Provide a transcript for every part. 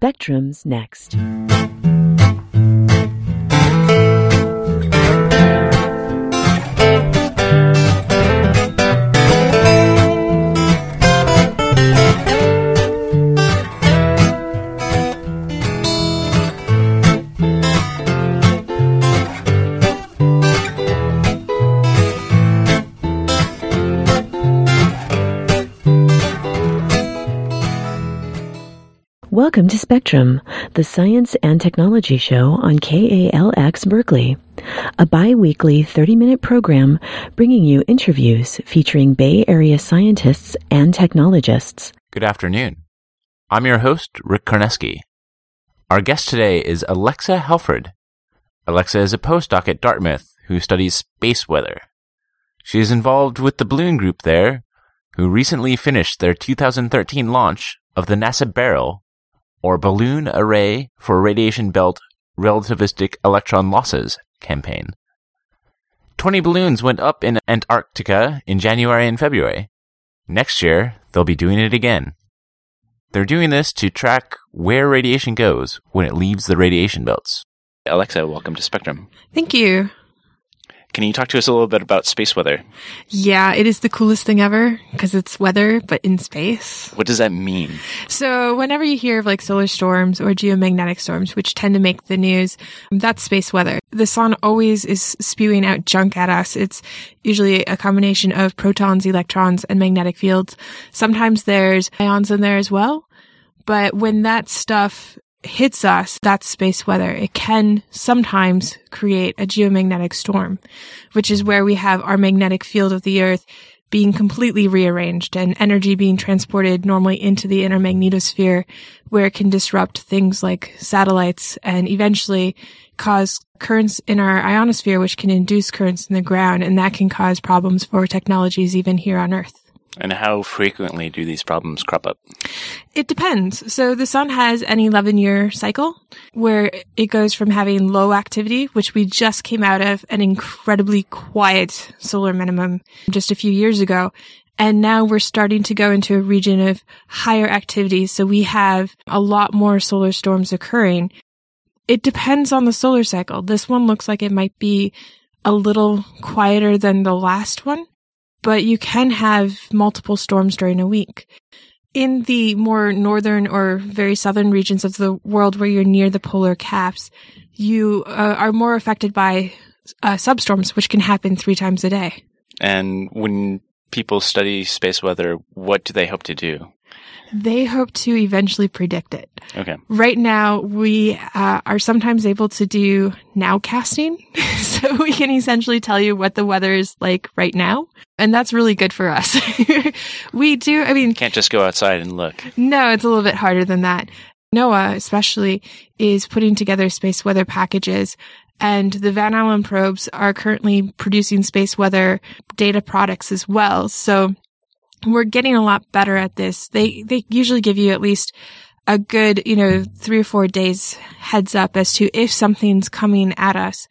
Spectrum's next. Spectrum, the science and technology show on KALX Berkeley, a bi weekly 30 minute program bringing you interviews featuring Bay Area scientists and technologists. Good afternoon. I'm your host, Rick Karnesky. Our guest today is Alexa Halford. Alexa is a postdoc at Dartmouth who studies space weather. She is involved with the Balloon Group there, who recently finished their 2013 launch of the NASA Barrel or Balloon Array for Radiation Belt Relativistic Electron Losses campaign. 20 balloons went up in Antarctica in January and February. Next year, they'll be doing it again. They're doing this to track where radiation goes when it leaves the radiation belts. Alexa, welcome to Spectrum. Thank you. Can you talk to us a little bit about space weather? Yeah, it is the coolest thing ever because it's weather, but in space. What does that mean? So whenever you hear of like solar storms or geomagnetic storms, which tend to make the news, that's space weather. The sun always is spewing out junk at us. It's usually a combination of protons, electrons, and magnetic fields. Sometimes there's ions in there as well. But when that stuff hits us, that's space weather. It can sometimes create a geomagnetic storm, which is where we have our magnetic field of the earth being completely rearranged and energy being transported normally into the inner magnetosphere where it can disrupt things like satellites and eventually cause currents in our ionosphere, which can induce currents in the ground. And that can cause problems for technologies even here on earth. And how frequently do these problems crop up? It depends. So the sun has an 11 year cycle where it goes from having low activity, which we just came out of an incredibly quiet solar minimum just a few years ago. And now we're starting to go into a region of higher activity. So we have a lot more solar storms occurring. It depends on the solar cycle. This one looks like it might be a little quieter than the last one but you can have multiple storms during a week. In the more northern or very southern regions of the world where you're near the polar caps, you uh, are more affected by uh, substorms, which can happen three times a day. And when people study space weather, what do they hope to do? They hope to eventually predict it. Okay. Right now, we uh, are sometimes able to do nowcasting. so we can essentially tell you what the weather is like right now. And that's really good for us. we do, I mean, can't just go outside and look. No, it's a little bit harder than that. NOAA, especially, is putting together space weather packages and the Van Allen probes are currently producing space weather data products as well. So we're getting a lot better at this. They, they usually give you at least a good, you know, three or four days heads up as to if something's coming at us.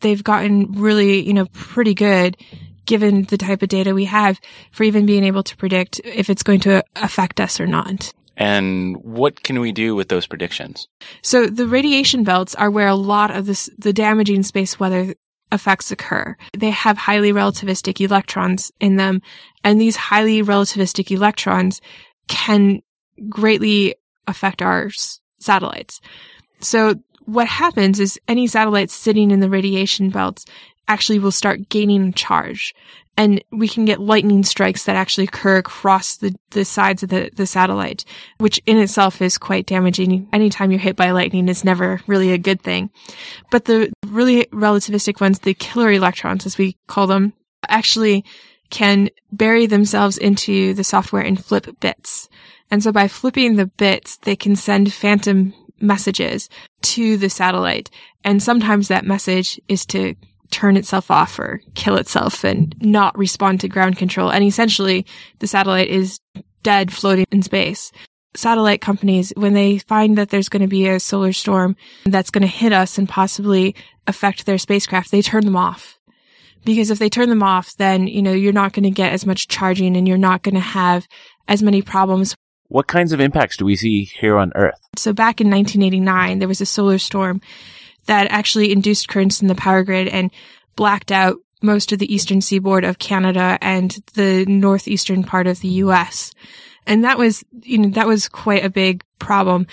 They've gotten really, you know, pretty good given the type of data we have for even being able to predict if it's going to affect us or not. And what can we do with those predictions? So the radiation belts are where a lot of this, the damaging space weather effects occur. They have highly relativistic electrons in them, and these highly relativistic electrons can greatly affect our s- satellites. So what happens is any satellites sitting in the radiation belts actually will start gaining charge. And we can get lightning strikes that actually occur across the, the sides of the, the satellite, which in itself is quite damaging. Anytime you're hit by lightning is never really a good thing. But the really relativistic ones, the killer electrons, as we call them, actually can bury themselves into the software and flip bits. And so by flipping the bits, they can send phantom messages to the satellite. And sometimes that message is to turn itself off or kill itself and not respond to ground control. And essentially the satellite is dead floating in space. Satellite companies, when they find that there's going to be a solar storm that's going to hit us and possibly affect their spacecraft, they turn them off. Because if they turn them off, then, you know, you're not going to get as much charging and you're not going to have as many problems What kinds of impacts do we see here on Earth? So back in 1989, there was a solar storm that actually induced currents in the power grid and blacked out most of the eastern seaboard of Canada and the northeastern part of the US. And that was, you know, that was quite a big problem.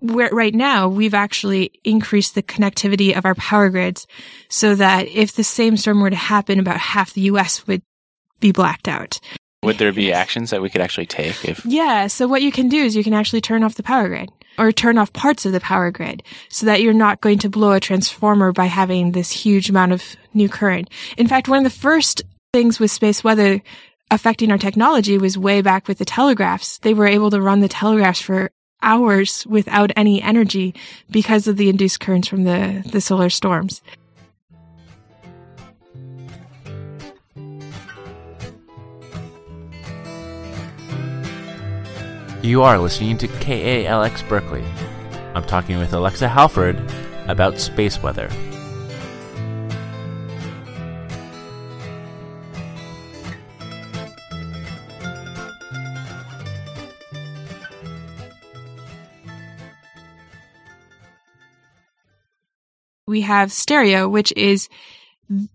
Where right now we've actually increased the connectivity of our power grids so that if the same storm were to happen, about half the US would be blacked out. Would there be actions that we could actually take if? Yeah. So what you can do is you can actually turn off the power grid or turn off parts of the power grid so that you're not going to blow a transformer by having this huge amount of new current. In fact, one of the first things with space weather affecting our technology was way back with the telegraphs. They were able to run the telegraphs for hours without any energy because of the induced currents from the, the solar storms. You are listening to KALX Berkeley. I'm talking with Alexa Halford about space weather. We have Stereo, which is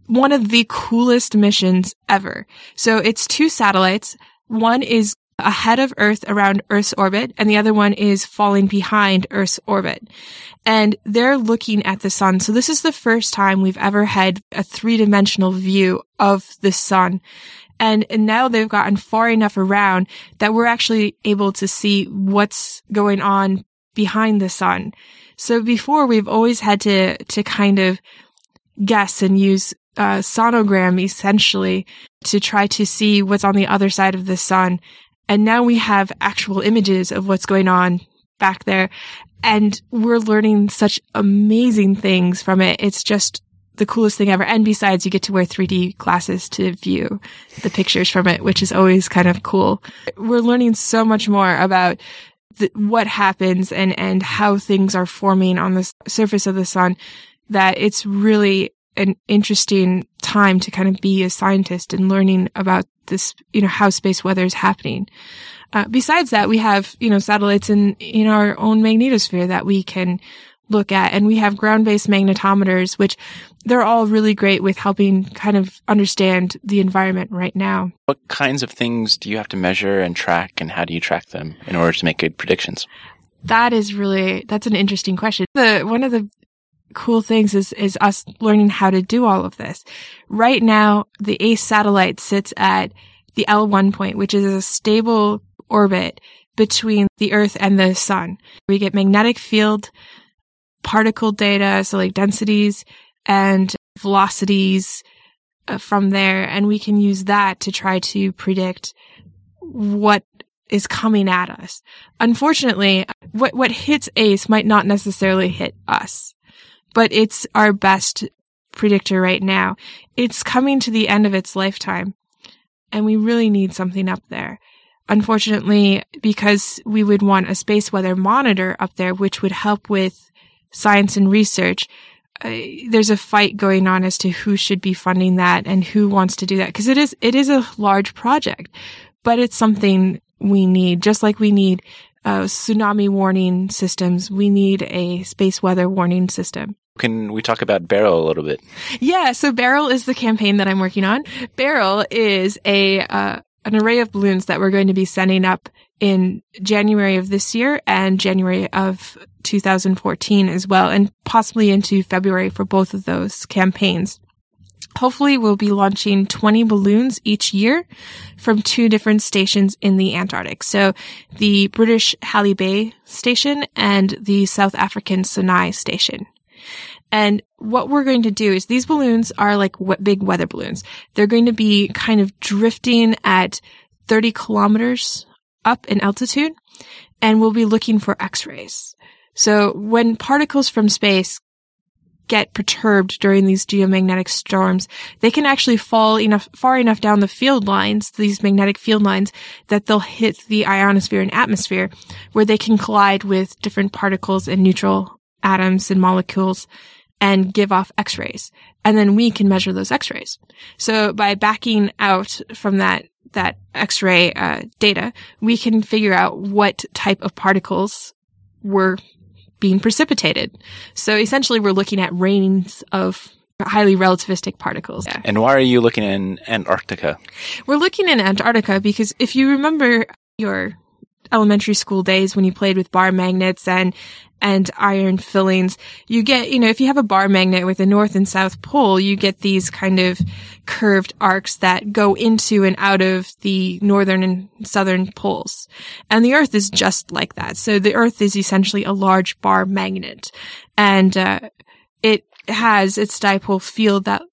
one of the coolest missions ever. So it's two satellites. One is ahead of Earth around Earth's orbit, and the other one is falling behind Earth's orbit. And they're looking at the sun. So this is the first time we've ever had a three dimensional view of the sun. And, and now they've gotten far enough around that we're actually able to see what's going on behind the sun. So before we've always had to, to kind of guess and use a sonogram essentially to try to see what's on the other side of the sun. And now we have actual images of what's going on back there. And we're learning such amazing things from it. It's just the coolest thing ever. And besides, you get to wear 3D glasses to view the pictures from it, which is always kind of cool. We're learning so much more about the, what happens and, and how things are forming on the surface of the sun that it's really an interesting time to kind of be a scientist and learning about this, you know, how space weather is happening. Uh, besides that, we have, you know, satellites in, in our own magnetosphere that we can look at. And we have ground-based magnetometers, which they're all really great with helping kind of understand the environment right now. What kinds of things do you have to measure and track and how do you track them in order to make good predictions? That is really, that's an interesting question. The, one of the cool things is, is us learning how to do all of this. Right now, the ACE satellite sits at the L1 point, which is a stable orbit between the Earth and the Sun. We get magnetic field particle data, so like densities and velocities uh, from there, and we can use that to try to predict what is coming at us. Unfortunately, what, what hits ACE might not necessarily hit us but it's our best predictor right now. It's coming to the end of its lifetime and we really need something up there. Unfortunately, because we would want a space weather monitor up there, which would help with science and research, uh, there's a fight going on as to who should be funding that and who wants to do that. Cause it is, it is a large project, but it's something we need, just like we need uh, tsunami warning systems. We need a space weather warning system. Can we talk about Barrel a little bit? Yeah, so Barrel is the campaign that I'm working on. Barrel is a uh, an array of balloons that we're going to be sending up in January of this year and January of 2014 as well, and possibly into February for both of those campaigns. Hopefully we'll be launching 20 balloons each year from two different stations in the Antarctic. So the British Halley Bay station and the South African SANAE station. And what we're going to do is these balloons are like big weather balloons. They're going to be kind of drifting at 30 kilometers up in altitude and we'll be looking for x-rays. So when particles from space get perturbed during these geomagnetic storms, they can actually fall enough, far enough down the field lines, these magnetic field lines, that they'll hit the ionosphere and atmosphere where they can collide with different particles and neutral atoms and molecules and give off x-rays. And then we can measure those x-rays. So by backing out from that that X-ray uh, data, we can figure out what type of particles were being precipitated. So essentially, we're looking at rains of highly relativistic particles. Yeah. And why are you looking in Antarctica? We're looking in Antarctica because if you remember your elementary school days when you played with bar magnets and and iron fillings, you get, you know, if you have a bar magnet with a north and south pole, you get these kind of curved arcs that go into and out of the northern and southern poles. And the earth is just like that. So the earth is essentially a large bar magnet and, uh, it has its dipole field that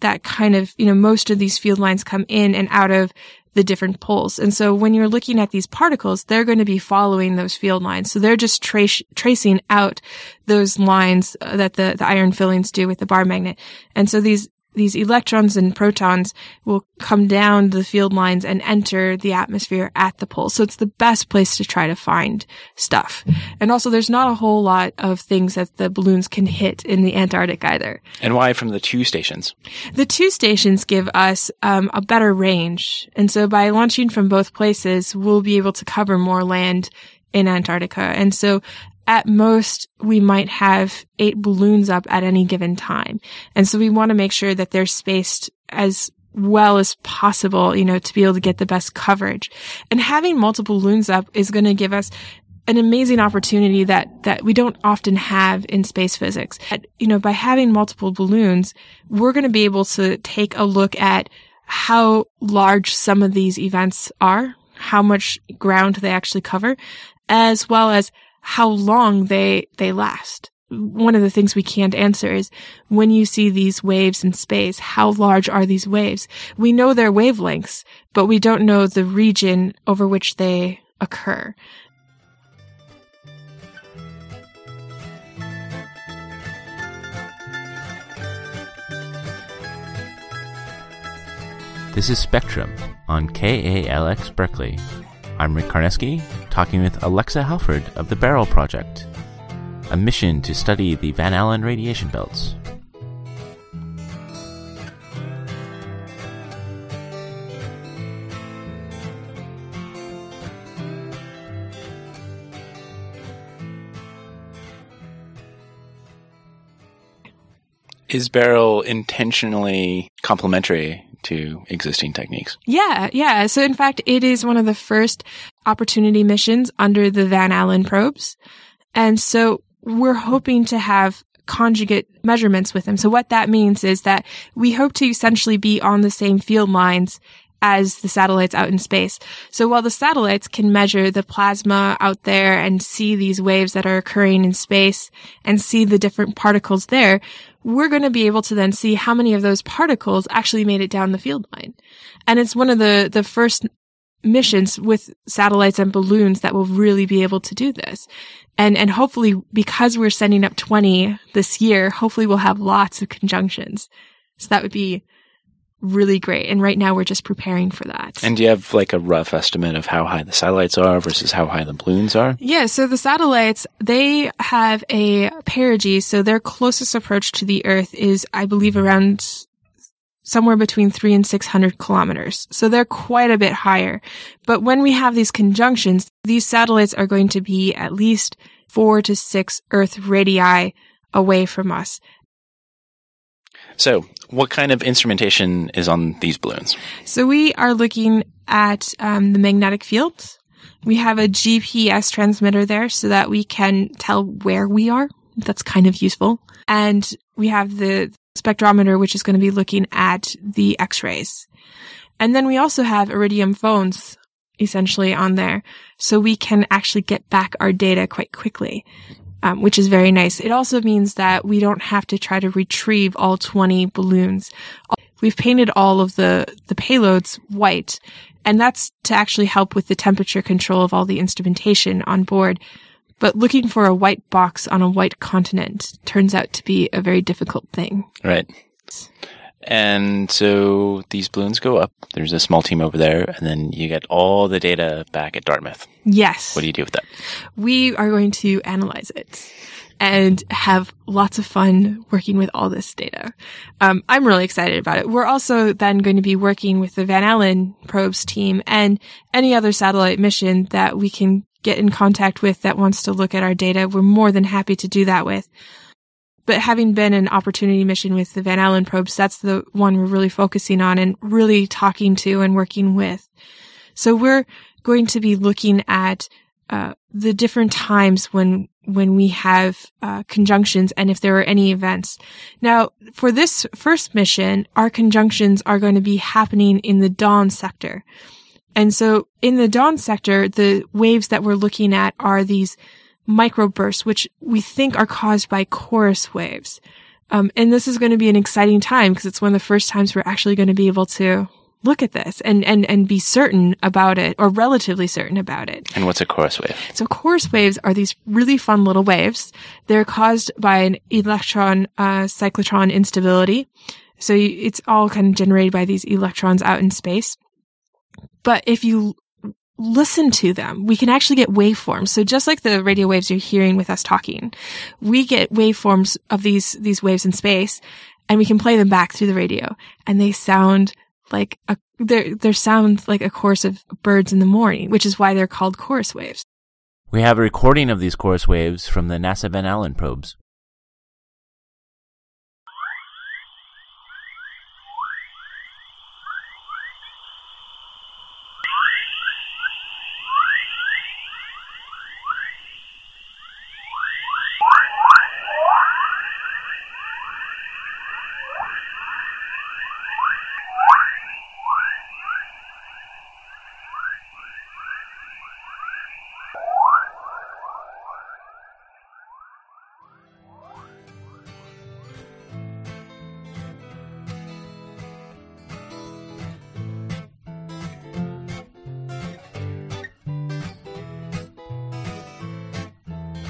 that kind of, you know, most of these field lines come in and out of the different poles. And so when you're looking at these particles, they're going to be following those field lines. So they're just tracing out those lines uh, that the, the iron fillings do with the bar magnet. And so these these electrons and protons will come down the field lines and enter the atmosphere at the pole. So it's the best place to try to find stuff. And also there's not a whole lot of things that the balloons can hit in the Antarctic either. And why from the two stations? The two stations give us um, a better range. And so by launching from both places, we'll be able to cover more land in Antarctica. And so at most we might have eight balloons up at any given time. And so we want to make sure that they're spaced as well as possible, you know, to be able to get the best coverage. And having multiple balloons up is going to give us an amazing opportunity that, that we don't often have in space physics. You know, by having multiple balloons, we're going to be able to take a look at how large some of these events are, how much ground they actually cover, as well as how long they, they last. One of the things we can't answer is when you see these waves in space, how large are these waves? We know their wavelengths, but we don't know the region over which they occur. This is Spectrum on KALX Berkeley. I'm Rick Karnesky, talking with Alexa Halford of the Barrel Project, a mission to study the Van Allen radiation belts. Is Barrel intentionally complementary to existing techniques. Yeah, yeah. So in fact, it is one of the first opportunity missions under the Van Allen probes. And so we're hoping to have conjugate measurements with them. So what that means is that we hope to essentially be on the same field lines as the satellites out in space. So while the satellites can measure the plasma out there and see these waves that are occurring in space and see the different particles there, we're going to be able to then see how many of those particles actually made it down the field line. And it's one of the, the first missions with satellites and balloons that will really be able to do this. And, and hopefully because we're sending up 20 this year, hopefully we'll have lots of conjunctions. So that would be really great. And right now we're just preparing for that. And do you have like a rough estimate of how high the satellites are versus how high the balloons are? Yeah. So the satellites, they have a perigee. So their closest approach to the Earth is, I believe, around somewhere between three and 600 kilometers. So they're quite a bit higher. But when we have these conjunctions, these satellites are going to be at least four to six Earth radii away from us. So, what kind of instrumentation is on these balloons? So, we are looking at um, the magnetic field. We have a GPS transmitter there so that we can tell where we are. That's kind of useful. And we have the spectrometer, which is going to be looking at the x-rays. And then we also have iridium phones essentially on there. So we can actually get back our data quite quickly um, which is very nice. It also means that we don't have to try to retrieve all 20 balloons. We've painted all of the, the payloads white, and that's to actually help with the temperature control of all the instrumentation on board. But looking for a white box on a white continent turns out to be a very difficult thing. Right. And so these balloons go up. There's a small team over there, and then you get all the data back at Dartmouth. Yes. What do you do with that? We are going to analyze it and have lots of fun working with all this data. Um, I'm really excited about it. We're also then going to be working with the Van Allen probes team and any other satellite mission that we can get in contact with that wants to look at our data. We're more than happy to do that with. But having been an opportunity mission with the Van Allen probes, that's the one we're really focusing on and really talking to and working with. So we're going to be looking at uh, the different times when when we have uh, conjunctions and if there are any events. Now, for this first mission, our conjunctions are going to be happening in the dawn sector. And so in the dawn sector, the waves that we're looking at are these microbursts, which we think are caused by chorus waves. Um, and this is going to be an exciting time because it's one of the first times we're actually going to be able to look at this and, and, and be certain about it or relatively certain about it. And what's a chorus wave? So chorus waves are these really fun little waves. They're caused by an electron, uh, cyclotron instability. So you, it's all kind of generated by these electrons out in space. But if you listen to them, we can actually get waveforms. So just like the radio waves you're hearing with us talking, we get waveforms of these, these waves in space and we can play them back through the radio and they sound like a, they they sound like a chorus of birds in the morning, which is why they're called chorus waves. We have a recording of these chorus waves from the NASA Van Allen probes.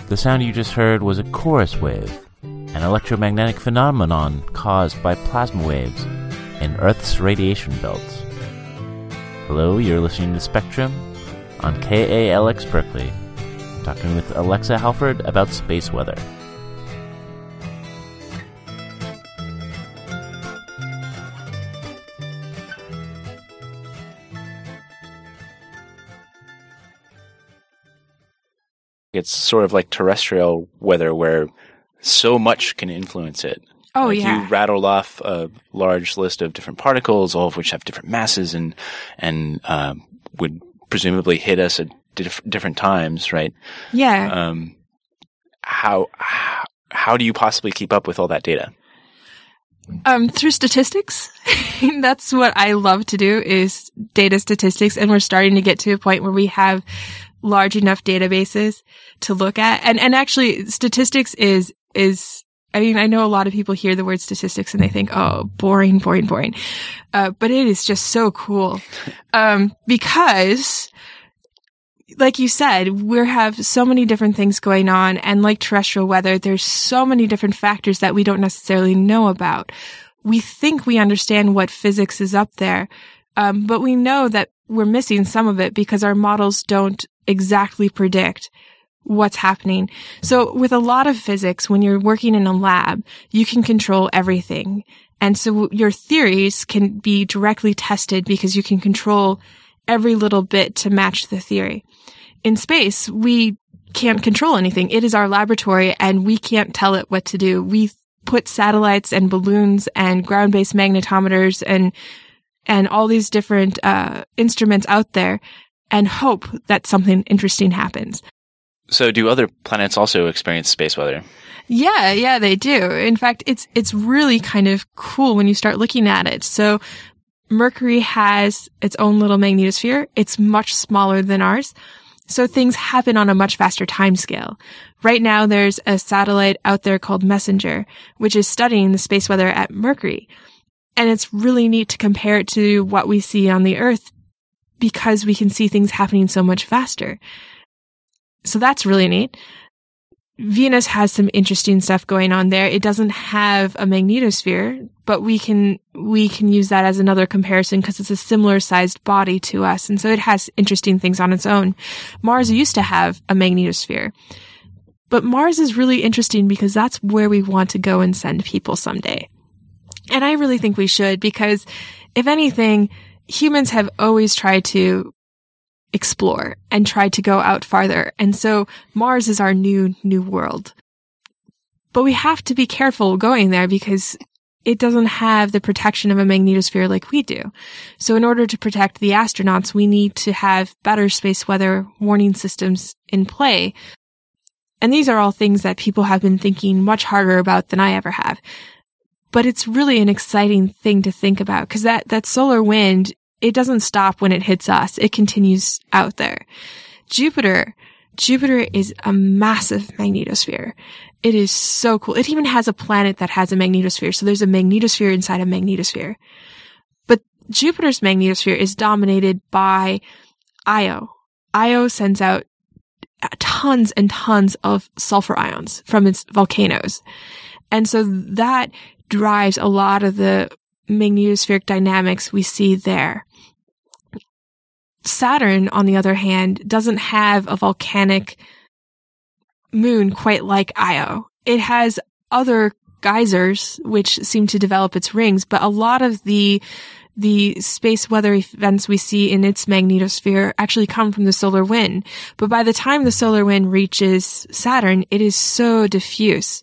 The sound you just heard was a chorus wave, an electromagnetic phenomenon caused by plasma waves in Earth's radiation belts. Hello, you're listening to Spectrum on KALX Berkeley, talking with Alexa Halford about space weather. It's sort of like terrestrial weather where so much can influence it. Oh like yeah. You rattled off a large list of different particles, all of which have different masses and and um, would presumably hit us at diff- different times, right? yeah. Um, how how how do you possibly keep up with all that data? Um, through statistics. That's what I love to do is data statistics. And we're starting to get to a point where we have large enough databases to look at. And, and actually statistics is, is, I mean, I know a lot of people hear the word statistics and they think, oh, boring, boring, boring. Uh, but it is just so cool. Um, because like you said, we have so many different things going on. And like terrestrial weather, there's so many different factors that we don't necessarily know about. We think we understand what physics is up there. Um, but we know that we're missing some of it because our models don't exactly predict what's happening. So with a lot of physics, when you're working in a lab, you can control everything. And so your theories can be directly tested because you can control every little bit to match the theory. In space, we can't control anything. It is our laboratory and we can't tell it what to do. We put satellites and balloons and ground-based magnetometers and and all these different uh, instruments out there and hope that something interesting happens. So, do other planets also experience space weather? Yeah, yeah, they do. In fact, it's it's really kind of cool when you start looking at it. So, Mercury has its own little magnetosphere. It's much smaller than ours. So things happen on a much faster timescale. Right now, there's a satellite out there called Messenger, which is studying the space weather at Mercury. And it's really neat to compare it to what we see on the Earth because we can see things happening so much faster. So that's really neat. Venus has some interesting stuff going on there. It doesn't have a magnetosphere, but we can we can use that as another comparison because it's a similar sized body to us, and so it has interesting things on its own. Mars used to have a magnetosphere. But Mars is really interesting because that's where we want to go and send people someday. And I really think we should because if anything, humans have always tried to explore and try to go out farther. And so Mars is our new, new world. But we have to be careful going there because it doesn't have the protection of a magnetosphere like we do. So in order to protect the astronauts, we need to have better space weather warning systems in play. And these are all things that people have been thinking much harder about than I ever have. But it's really an exciting thing to think about because that, that solar wind it doesn't stop when it hits us. It continues out there. Jupiter, Jupiter is a massive magnetosphere. It is so cool. It even has a planet that has a magnetosphere. So there's a magnetosphere inside a magnetosphere. But Jupiter's magnetosphere is dominated by Io. Io sends out tons and tons of sulfur ions from its volcanoes. And so that drives a lot of the magnetospheric dynamics we see there. Saturn, on the other hand, doesn't have a volcanic moon quite like Io. It has other geysers which seem to develop its rings, but a lot of the the space weather events we see in its magnetosphere actually come from the solar wind. But by the time the solar wind reaches Saturn, it is so diffuse.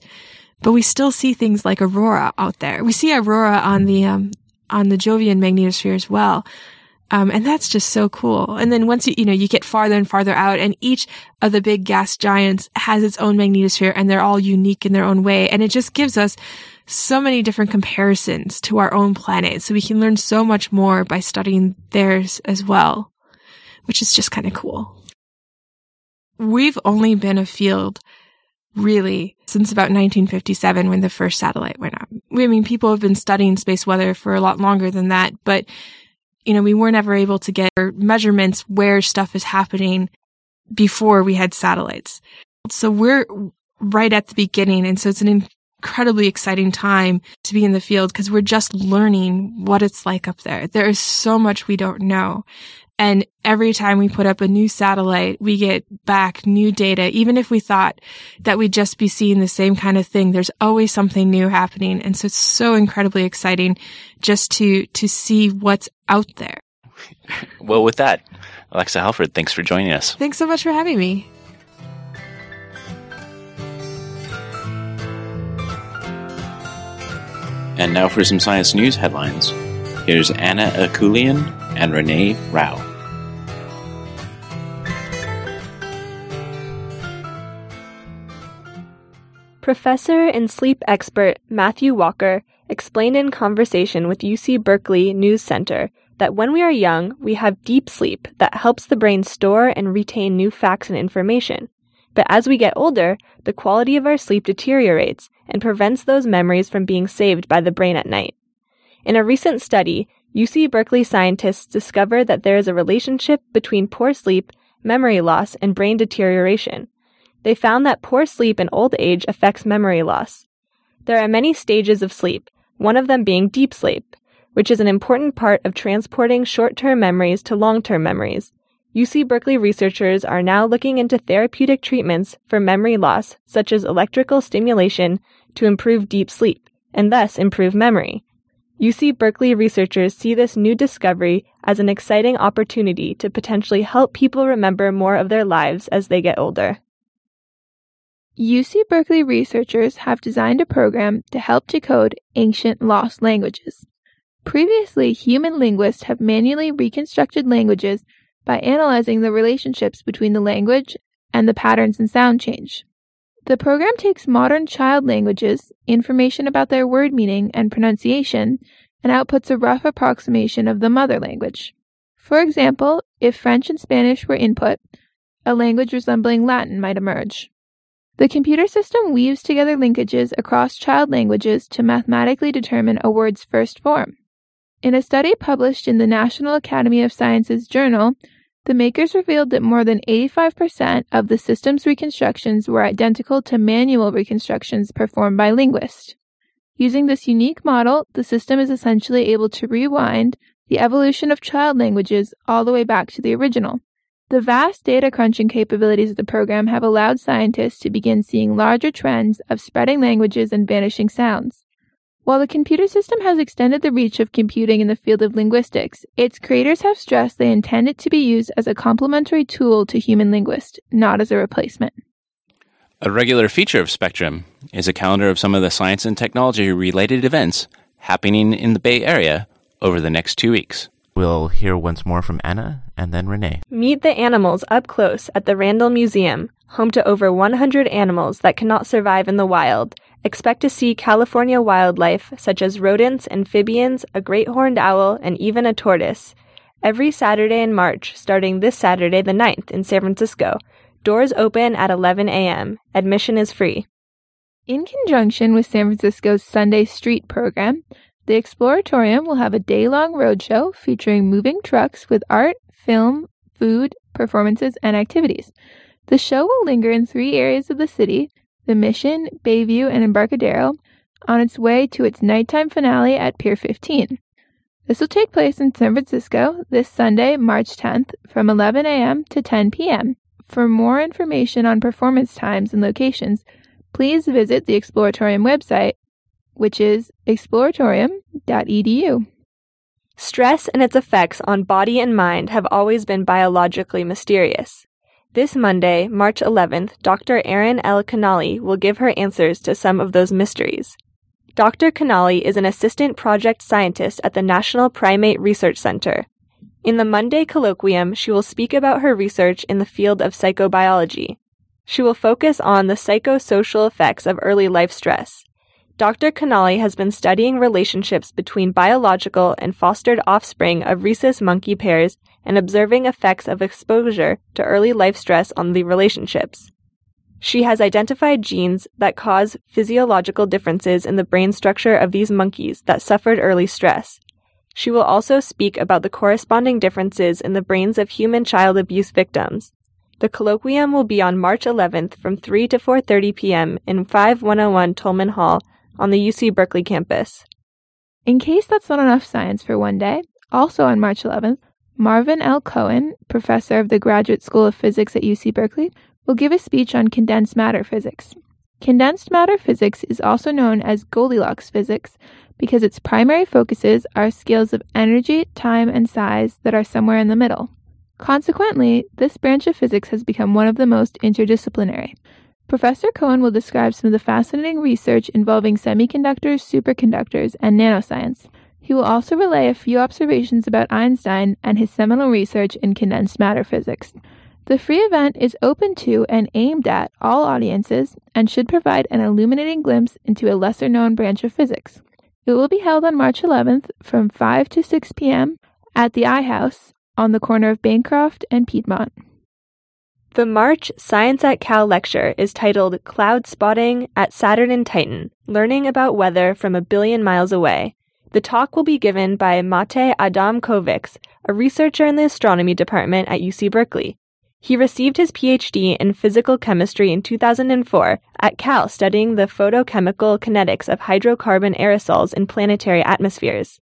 But we still see things like aurora out there. We see aurora on the um, on the Jovian magnetosphere as well. Um, and that's just so cool. And then once you, you know, you get farther and farther out and each of the big gas giants has its own magnetosphere and they're all unique in their own way. And it just gives us so many different comparisons to our own planet. So we can learn so much more by studying theirs as well, which is just kind of cool. We've only been afield really since about 1957 when the first satellite went up. I mean, people have been studying space weather for a lot longer than that, but you know, we weren't ever able to get measurements where stuff is happening before we had satellites. So we're right at the beginning. And so it's an incredibly exciting time to be in the field because we're just learning what it's like up there. There is so much we don't know. And every time we put up a new satellite, we get back new data. Even if we thought that we'd just be seeing the same kind of thing, there's always something new happening. And so it's so incredibly exciting just to, to see what's out there. Well, with that, Alexa Halford, thanks for joining us. Thanks so much for having me. And now for some science news headlines. Here's Anna Akulian and Renee Rao. Professor and sleep expert Matthew Walker explained in conversation with UC Berkeley News Center that when we are young, we have deep sleep that helps the brain store and retain new facts and information. But as we get older, the quality of our sleep deteriorates and prevents those memories from being saved by the brain at night. In a recent study, UC Berkeley scientists discovered that there is a relationship between poor sleep, memory loss, and brain deterioration. They found that poor sleep in old age affects memory loss. There are many stages of sleep, one of them being deep sleep, which is an important part of transporting short term memories to long term memories. UC Berkeley researchers are now looking into therapeutic treatments for memory loss, such as electrical stimulation, to improve deep sleep, and thus improve memory. UC Berkeley researchers see this new discovery as an exciting opportunity to potentially help people remember more of their lives as they get older. UC Berkeley researchers have designed a program to help decode ancient lost languages. Previously, human linguists have manually reconstructed languages by analyzing the relationships between the language and the patterns in sound change. The program takes modern child languages, information about their word meaning and pronunciation, and outputs a rough approximation of the mother language. For example, if French and Spanish were input, a language resembling Latin might emerge. The computer system weaves together linkages across child languages to mathematically determine a word's first form. In a study published in the National Academy of Sciences Journal, The makers revealed that more than 85% of the system's reconstructions were identical to manual reconstructions performed by linguists. Using this unique model, the system is essentially able to rewind the evolution of child languages all the way back to the original. The vast data crunching capabilities of the program have allowed scientists to begin seeing larger trends of spreading languages and vanishing sounds. While the computer system has extended the reach of computing in the field of linguistics, its creators have stressed they intend it to be used as a complementary tool to human linguists, not as a replacement. A regular feature of Spectrum is a calendar of some of the science and technology related events happening in the Bay Area over the next two weeks. We'll hear once more from Anna and then Renee. Meet the animals up close at the Randall Museum, home to over 100 animals that cannot survive in the wild Expect to see California wildlife such as rodents, amphibians, a great horned owl, and even a tortoise. Every Saturday in March, starting this Saturday the 9th in San Francisco. Doors open at 11 a.m. Admission is free. In conjunction with San Francisco's Sunday Street program, the Exploratorium will have a day long roadshow featuring moving trucks with art, film, food, performances, and activities. The show will linger in three areas of the city the Mission, Bayview, and Embarcadero on its way to its nighttime finale at Pier 15. This will take place in San Francisco this Sunday, March 10th from 11 a.m. to 10 p.m. For more information on performance times and locations, please visit the Exploratorium website, which is exploratorium.edu. Stress and its effects on body and mind have always been biologically mysterious. This Monday, March 11th, Dr. Erin L. Kinnally will give her answers to some of those mysteries. Dr. Kinnally is an assistant project scientist at the National Primate Research Center. In the Monday colloquium, she will speak about her research in the field of psychobiology. She will focus on the psychosocial effects of early life stress. Dr. Kinnally has been studying relationships between biological and fostered offspring of rhesus monkey pairs and observing effects of exposure to early life stress on the relationships. She has identified genes that cause physiological differences in the brain structure of these monkeys that suffered early stress. She will also speak about the corresponding differences in the brains of human child abuse victims. The colloquium will be on March 11th from 3 to 4:30 p.m. in 5101 Tolman Hall on the UC Berkeley campus. In case that's not enough science for one day, also on March 11th, Marvin L. Cohen, professor of the Graduate School of Physics at UC Berkeley, will give a speech on condensed matter physics. Condensed matter physics is also known as Goldilocks physics because its primary focuses are scales of energy, time, and size that are somewhere in the middle. Consequently, this branch of physics has become one of the most interdisciplinary. Professor Cohen will describe some of the fascinating research involving semiconductors, superconductors, and nanoscience. He will also relay a few observations about Einstein and his seminal research in condensed matter physics. The free event is open to and aimed at all audiences and should provide an illuminating glimpse into a lesser known branch of physics. It will be held on March 11th from 5 to 6 p.m. at the I House on the corner of Bancroft and Piedmont. The March Science at Cal lecture is titled Cloud Spotting at Saturn and Titan Learning About Weather from a Billion Miles Away. The talk will be given by Mate Adamkovics, a researcher in the astronomy department at UC Berkeley. He received his PhD in physical chemistry in 2004 at Cal studying the photochemical kinetics of hydrocarbon aerosols in planetary atmospheres.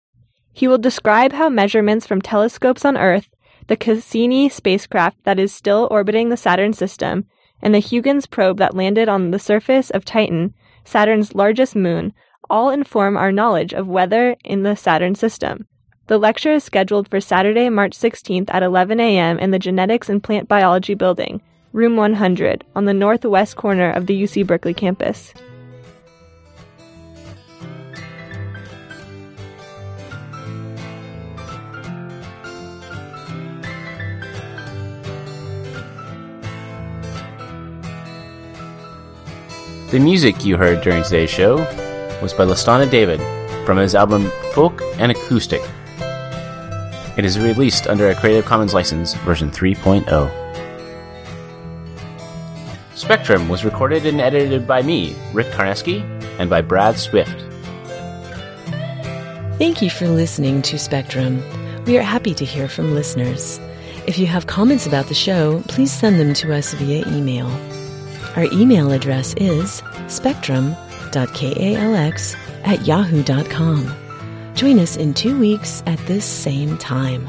He will describe how measurements from telescopes on Earth the Cassini spacecraft that is still orbiting the Saturn system, and the Huygens probe that landed on the surface of Titan, Saturn's largest moon, all inform our knowledge of weather in the Saturn system. The lecture is scheduled for Saturday, March 16th at 11 a.m. in the Genetics and Plant Biology Building, room 100, on the northwest corner of the UC Berkeley campus. The music you heard during today's show was by Lastana David from his album Folk and Acoustic. It is released under a Creative Commons license, version 3.0. Spectrum was recorded and edited by me, Rick Karnesky, and by Brad Swift. Thank you for listening to Spectrum. We are happy to hear from listeners. If you have comments about the show, please send them to us via email. Our email address is spectrum.kalx at yahoo.com. Join us in two weeks at this same time.